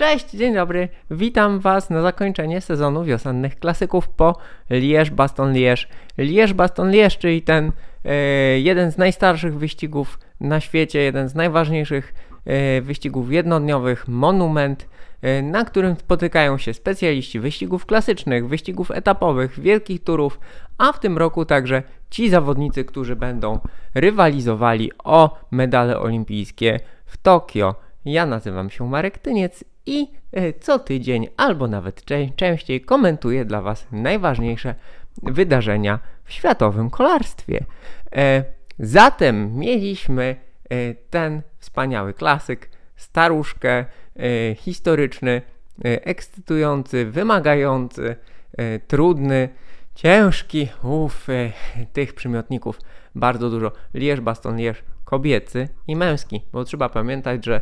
Cześć, dzień dobry. Witam Was na zakończenie sezonu wiosennych klasyków po Liège-Baston-Liège. Liège-Baston-Liège, czyli ten e, jeden z najstarszych wyścigów na świecie, jeden z najważniejszych e, wyścigów jednodniowych, monument, e, na którym spotykają się specjaliści wyścigów klasycznych, wyścigów etapowych, wielkich turów, a w tym roku także ci zawodnicy, którzy będą rywalizowali o medale olimpijskie w Tokio. Ja nazywam się Marek Tyniec i e, co tydzień albo nawet częściej komentuję dla Was najważniejsze wydarzenia w światowym kolarstwie. E, zatem mieliśmy e, ten wspaniały klasyk, staruszkę, historyczny, ekscytujący, wymagający, trudny, ciężki. Uff, tych przymiotników bardzo dużo. Lierz, baston, lierz, kobiecy i męski, bo trzeba pamiętać, że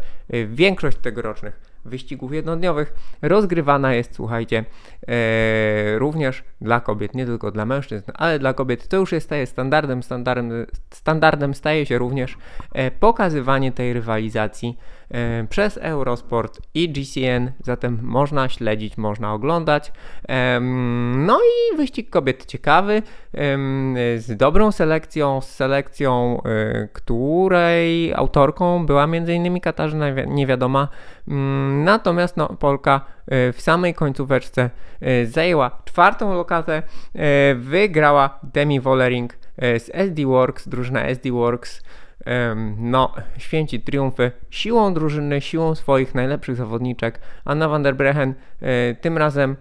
większość tegorocznych wyścigów jednodniowych rozgrywana jest, słuchajcie, e, również dla kobiet, nie tylko dla mężczyzn, ale dla kobiet. To już jest staje standardem, standardem, standardem staje się również e, pokazywanie tej rywalizacji przez Eurosport i GCN, zatem można śledzić, można oglądać. E, no i wyścig kobiet ciekawy, z dobrą selekcją, z selekcją, e, której autorką była m.in. Katarzyna Niewiadoma, mm, natomiast no, Polka e, w samej końcóweczce e, zajęła czwartą lokatę, wygrała Demi Wollering z SD Works, drużyna SD Works no, święci triumfy siłą drużyny, siłą swoich najlepszych zawodniczek. Anna van der Brechen tym razem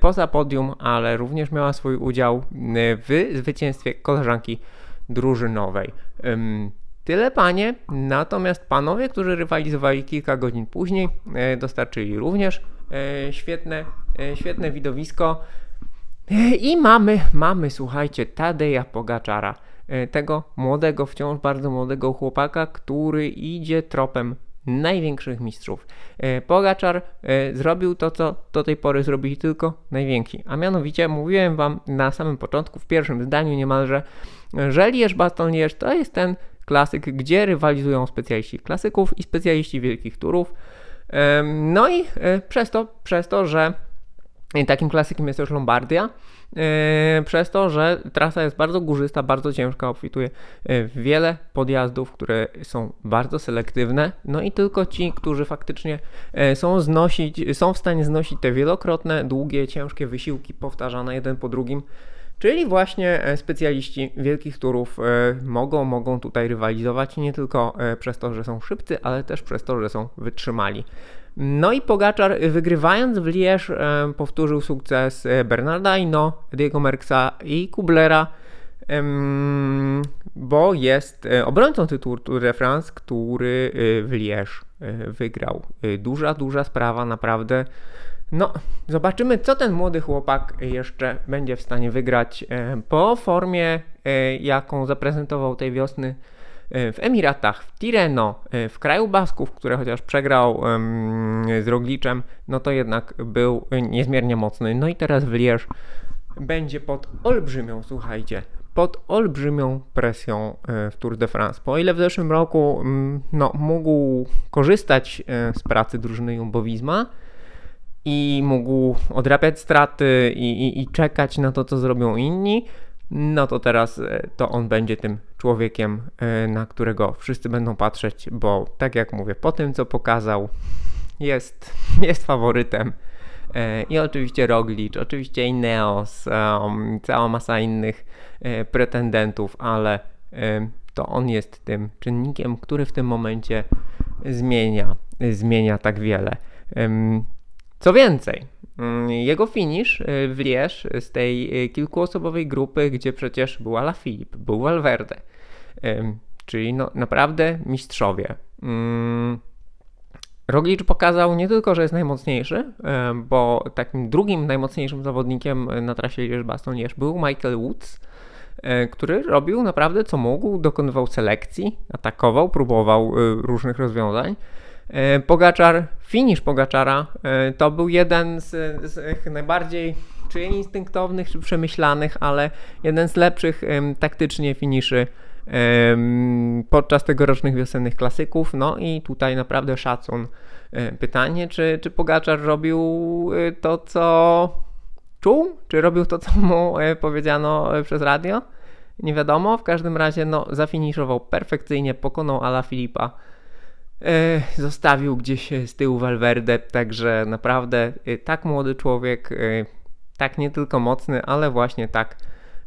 poza podium, ale również miała swój udział w zwycięstwie koleżanki drużynowej. Tyle panie, natomiast panowie, którzy rywalizowali kilka godzin później, e, dostarczyli również e, świetne, e, świetne widowisko. I mamy, mamy, słuchajcie, Tadeja Pogaczara, tego młodego, wciąż bardzo młodego chłopaka, który idzie tropem największych mistrzów. Pogaczar zrobił to, co do tej pory zrobili tylko najwięksi. A mianowicie mówiłem wam na samym początku, w pierwszym zdaniu niemalże, że Lierz Baston Lierz to jest ten klasyk, gdzie rywalizują specjaliści klasyków i specjaliści wielkich turów. No i e, przez to, przez to, że takim klasykiem jest też Lombardia, e, przez to, że trasa jest bardzo górzysta, bardzo ciężka, obfituje e, wiele podjazdów, które są bardzo selektywne, no i tylko ci, którzy faktycznie są znosić, są w stanie znosić te wielokrotne, długie, ciężkie wysiłki powtarzane jeden po drugim, Czyli właśnie e, specjaliści wielkich turów e, mogą, mogą tutaj rywalizować nie tylko e, przez to, że są szybcy, ale też przez to, że są wytrzymali. No i Pogaczar wygrywając w Liège powtórzył sukces Bernarda Hinault, Diego Merckxa i Kublera, bo jest obrońcą tytułu Tour de France, który w Liège wygrał. Duża, duża sprawa, naprawdę. No, zobaczymy, co ten młody chłopak jeszcze będzie w stanie wygrać e, po formie, e, jaką zaprezentował tej wiosny e, w Emiratach, w Tireno, w kraju Basków, które chociaż przegrał z Rogliczem, no to jednak był niezmiernie mocny. No i teraz w Lierz będzie pod olbrzymią, słuchajcie, pod olbrzymią presją w Tour de France. Po ile w zeszłym roku no, mógł korzystać z pracy drużyny Jumbo-Visma, i mógł odrabiać straty i, i, i czekać na to, co zrobią inni, no to teraz e, to on będzie tym człowiekiem, e, na którego wszyscy będą patrzeć, bo tak jak mówię, po tym co pokazał, jest, jest faworytem. E, I oczywiście Roglic, oczywiście Ineos, cała masa innych pretendentów, ale to on jest tym czynnikiem, który w tym momencie zmienia, zmienia tak wiele. Co więcej, jego finish y, w Liège z tej y, kilkuosobowej grupy, gdzie przecież była La Philippe, był Valverde, czyli no, naprawdę mistrzowie. Mm, Roglic pokazał nie tylko, że jest najmocniejszy, bo takim drugim najmocniejszym zawodnikiem na trasie Liège-Bastogne był Michael Woods, który robił naprawdę co mógł, dokonywał selekcji, atakował, próbował y, różnych rozwiązań. E, Pogaczar, finish Pogaczara e, to był jeden z, z najbardziej czy instynktownych, czy przemyślanych, ale jeden z lepszych taktycznie finiszy podczas tegorocznych wiosennych klasyków. No i tutaj naprawdę szacun. Pytanie, czy, czy Pogaczar robił to, co czuł? Czy robił to, co mu powiedziano przez radio? Nie wiadomo. W każdym razie no, zafiniszował perfekcyjnie, pokonał Ala Filipa E, zostawił gdzieś z tyłu Valverde, także naprawdę e, tak młody człowiek, e, tak nie tylko mocny, ale właśnie tak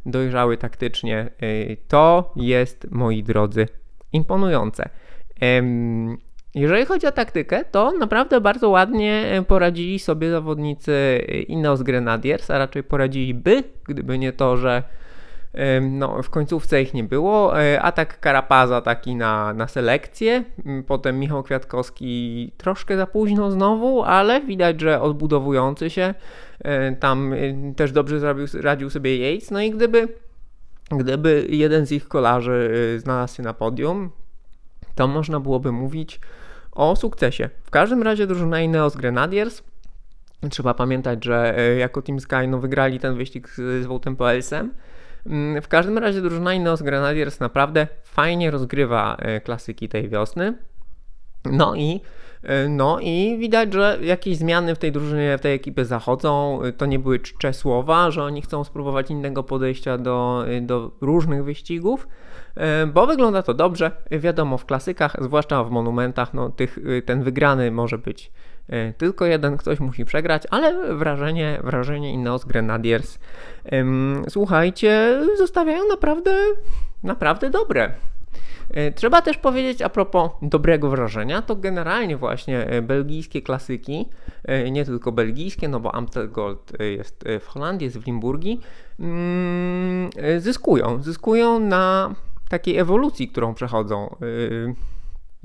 dojrzały taktycznie. To jest, moi drodzy, imponujące. Jeżeli chodzi o taktykę, to naprawdę bardzo ładnie poradzili sobie zawodnicy Ineos Grenadiers, a raczej poradziliby, gdyby nie to, że no, w końcówce ich nie było. E, atak Karapaza taki na, na selekcję. Potem Michał Kwiatkowski troszkę za późno znowu, ale widać, że odbudowujący się. E, tam e, też dobrze zrobił, radził sobie Yates. No i gdyby, gdyby jeden z ich kolarzy znalazł się na podium, to można byłoby mówić o sukcesie. W każdym razie drużyna Ineos Grenadiers Trzeba pamiętać, że jako Team Sky no, wygrali ten wyścig z, z Wołtem Poelsem. Mm, w każdym razie drużyna Ineos Grenadiers naprawdę fajnie rozgrywa e, klasyki tej wiosny. No i e, no i widać, że jakieś zmiany w tej drużynie, w tej ekipie zachodzą. E, to nie były czcze słowa, że oni chcą spróbować innego podejścia do, do różnych wyścigów, bo wygląda to dobrze. Wiadomo, w klasykach, zwłaszcza w monumentach, no, tych, ten wygrany może być tylko jeden ktoś musi przegrać, ale wrażenie, wrażenie Ineos Grenadiers, słuchajcie, zostawiają naprawdę, naprawdę dobre. E, trzeba też powiedzieć a propos dobrego wrażenia, to generalnie właśnie e, belgijskie klasyki, nie tylko belgijskie, no bo Amstel Gold jest w Holandii, jest w Limburgii, mm, zyskują, zyskują na takiej ewolucji, którą przechodzą.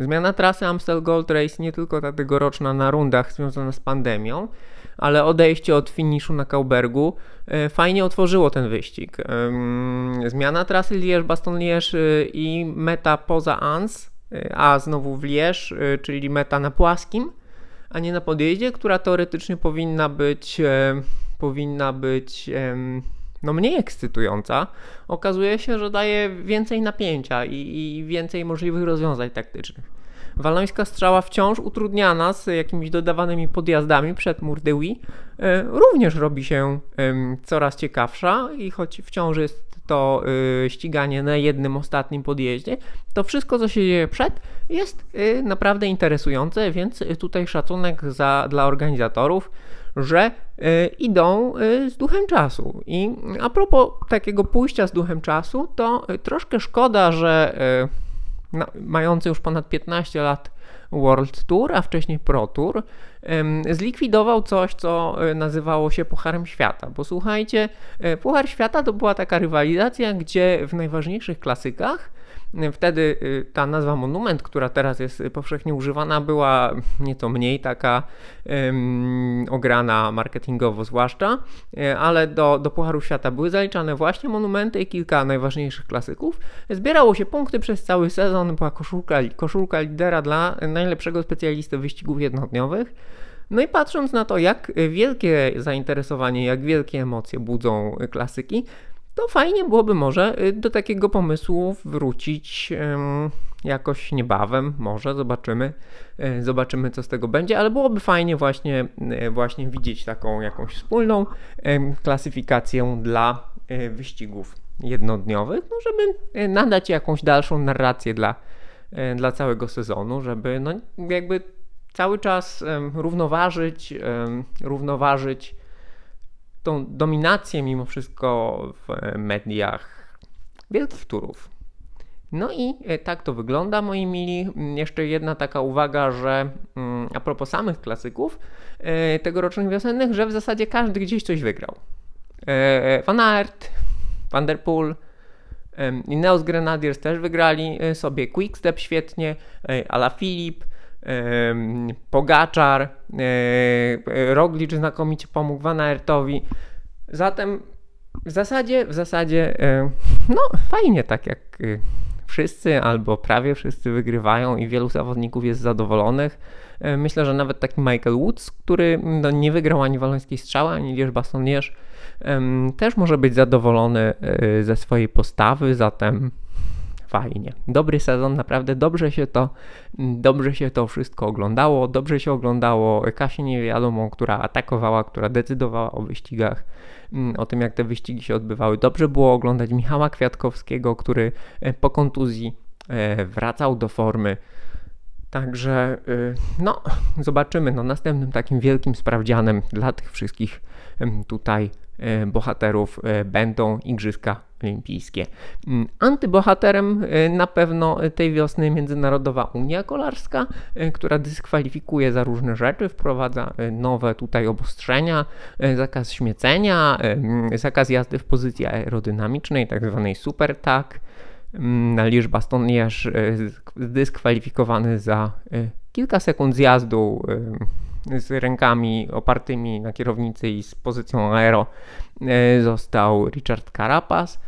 Zmiana trasy Amstel Gold Race nie tylko ta tegoroczna na rundach związana z pandemią, ale odejście od finiszu na Kaubergu e, fajnie otworzyło ten wyścig. Zmiana trasy Liège-Bastogne-Liège e, i meta poza Ans, e, a znowu w Liège, czyli meta na płaskim, a nie na podjeździe, która teoretycznie powinna być powinna być no mniej ekscytująca, okazuje się, że daje więcej napięcia i, i więcej możliwych rozwiązań taktycznych. Walońska strzała wciąż utrudniana z jakimiś dodawanymi podjazdami przed Murdywi e, również robi się coraz ciekawsza i choć wciąż jest to e, ściganie na jednym ostatnim podjeździe, to wszystko co się dzieje przed jest e, naprawdę interesujące, więc tutaj szacunek za, dla organizatorów że y, idą y, z duchem czasu. I a propos takiego pójścia z duchem czasu, to y, troszkę szkoda, że mający już ponad 15 lat World Tour, a wcześniej Pro Tour, zlikwidował coś, co nazywało się Pucharem Świata. Bo słuchajcie, Puchar Świata to była taka rywalizacja, gdzie w najważniejszych klasykach Wtedy y, ta nazwa monument, która teraz jest powszechnie używana, była nieco mniej taka um, ograna marketingowo zwłaszcza, e, ale do, do Pucharu Świata były zaliczane właśnie monumenty i kilka najważniejszych klasyków. Zbierało się punkty przez cały sezon, była koszulka, koszulka lidera dla najlepszego specjalisty wyścigów jednodniowych. No i patrząc na to, jak wielkie zainteresowanie, jak wielkie emocje budzą klasyki, to fajnie byłoby może y, do takiego pomysłu wrócić jakoś niebawem, może zobaczymy, y, zobaczymy co z tego będzie, ale byłoby fajnie właśnie, y, właśnie widzieć taką jakąś wspólną klasyfikację dla wyścigów jednodniowych, no żeby nadać jakąś dalszą narrację dla, dla całego sezonu, żeby no jakby cały czas równoważyć, równoważyć tą dominację mimo wszystko w mediach wielkich turów. No i e, tak to wygląda, moi mili. Mm, jeszcze jedna taka uwaga, że mm, a propos samych klasyków e, tegorocznych wiosennych, że w zasadzie każdy gdzieś coś wygrał. E, Van Aert, Van der Poel, Ineos Grenadiers też wygrali sobie Quickstep świetnie, Ala Filip, Pogaczar, e, Roglic znakomicie pomógł Van Aertowi. Zatem w zasadzie, w zasadzie, e, no fajnie tak jak e, wszyscy albo prawie wszyscy wygrywają i wielu zawodników jest zadowolonych. Myślę, że nawet taki Michael Woods, który no, nie wygrał ani walońskiej strzały, ani Lierz Bastonierz, też może być zadowolony ze swojej postawy, zatem fajnie. Dobry sezon, naprawdę dobrze się to, dobrze się to wszystko oglądało, dobrze się oglądało Kasię Niewiadomą, która atakowała, która decydowała o wyścigach, mm, o tym jak te wyścigi się odbywały. Dobrze było oglądać Michała Kwiatkowskiego, który e, po kontuzji e, wracał do formy. Także y, no, zobaczymy. No, następnym takim wielkim sprawdzianem dla tych wszystkich tutaj e, bohaterów e, będą Igrzyska Olimpijskie. Mm, antybohaterem e, na pewno tej wiosny Międzynarodowa Unia Kolarska, która dyskwalifikuje za różne rzeczy, wprowadza nowe tutaj obostrzenia, zakaz śmiecenia, zakaz jazdy w pozycji aerodynamicznej, tak zwanej super tak. Liège Baston Liège zdyskwalifikowany za kilka sekund zjazdu z rękami opartymi na kierownicy i z pozycją aero został Richard Carapaz.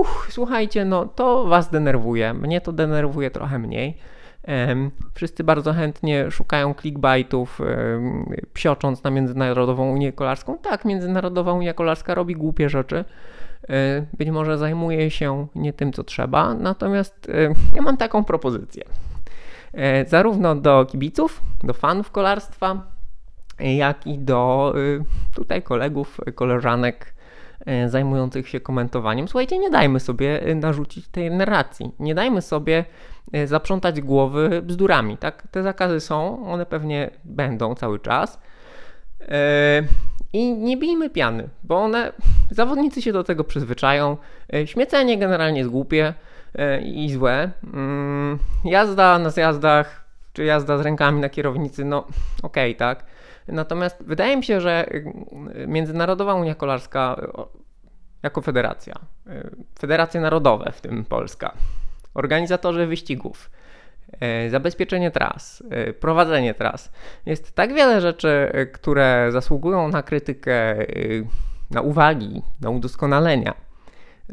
Uff, słuchajcie, no to was denerwuje, mnie to denerwuje trochę mniej. Wszyscy bardzo chętnie szukają clickbaitów, psiocząc na Międzynarodową Unię Kolarską. Tak, Międzynarodowa Unia Kolarska robi głupie rzeczy. E, być może zajmuje się nie tym, co trzeba, natomiast ja mam taką propozycję. E, zarówno do kibiców, do fanów kolarstwa, jak i do y, tutaj kolegów, koleżanek zajmujących się komentowaniem. Słuchajcie, nie dajmy sobie y, narzucić tej narracji, nie dajmy sobie y, zaprzątać głowy bzdurami, tak? Te zakazy są, one pewnie będą cały czas. E, I nie bijmy piany, bo one, zawodnicy się do tego przyzwyczają. Śmiecenie generalnie jest głupie. E, i złe. Mm, jazda na zjazdach, czy jazda z rękami na kierownicy, no okej, okay, tak. Natomiast wydaje mi się, że y, Międzynarodowa Unia Kolarska jako federacja, y, federacje narodowe, w tym Polska, organizatorzy wyścigów, y, zabezpieczenie tras, prowadzenie tras. Jest tak wiele rzeczy, które zasługują na krytykę, na uwagi, na udoskonalenia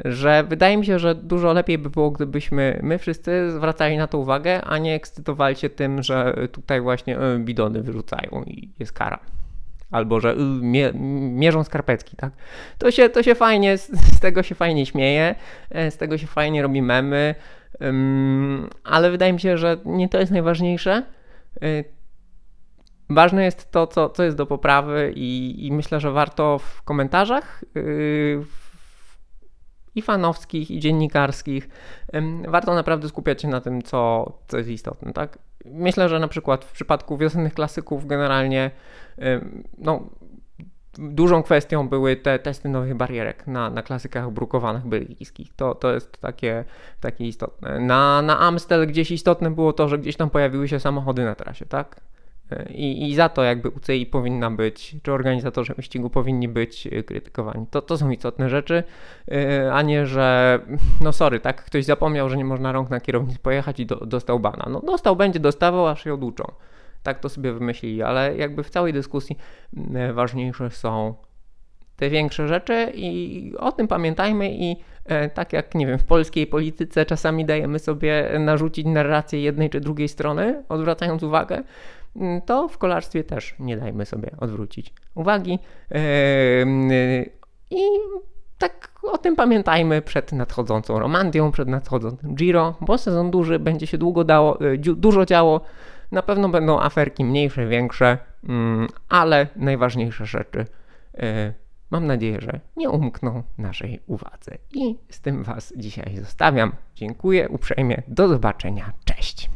że wydaje mi się, że dużo lepiej by było, gdybyśmy my wszyscy zwracali na to uwagę, a nie ekscytowali się tym, że tutaj właśnie y, bidony wyrzucają i jest kara. Albo że y, mie mierzą skarpetki, tak? To się, to się fajnie, z tego się fajnie śmieje, e, z tego się fajnie robi memy, ale wydaje mi się, że nie to jest najważniejsze. E, ważne jest to, co, co jest do poprawy, i, i myślę, że warto w komentarzach, y, i fanowskich, i dziennikarskich. Warto naprawdę skupiać się na tym, co, co jest istotne. Tak? Myślę, że na przykład w przypadku wiosennych klasyków generalnie no, dużą kwestią były te testy nowych barierek na, na klasykach brukowanych belgijskich. To, to jest takie, takie istotne. Na, na Amstel gdzieś istotne było to, że gdzieś tam pojawiły się samochody na trasie, tak? I, I, za to jakby UCI powinna być, czy organizatorzy wyścigu powinni być y, krytykowani. To, to są istotne rzeczy, y, a nie, że no sorry, tak, ktoś zapomniał, że nie można rąk na kierownicy pojechać i do, dostał bana. No dostał, będzie dostawał, aż się oduczą. Tak to sobie wymyślili, ale jakby w całej dyskusji y, ważniejsze są te większe rzeczy i o tym pamiętajmy i tak jak, nie wiem, w polskiej polityce czasami dajemy sobie narzucić narrację jednej czy drugiej strony, odwracając uwagę, to w kolarstwie też nie dajmy sobie odwrócić uwagi. I tak o tym pamiętajmy przed nadchodzącą Romandią, przed nadchodzącym Giro, bo sezon duży, będzie się długo dało, e, dużo działo. Na pewno będą aferki mniejsze, większe, mm, ale najważniejsze rzeczy e, mam nadzieję, że nie umkną naszej uwadze. I z tym Was dzisiaj zostawiam. Dziękuję uprzejmie. Do zobaczenia. Cześć.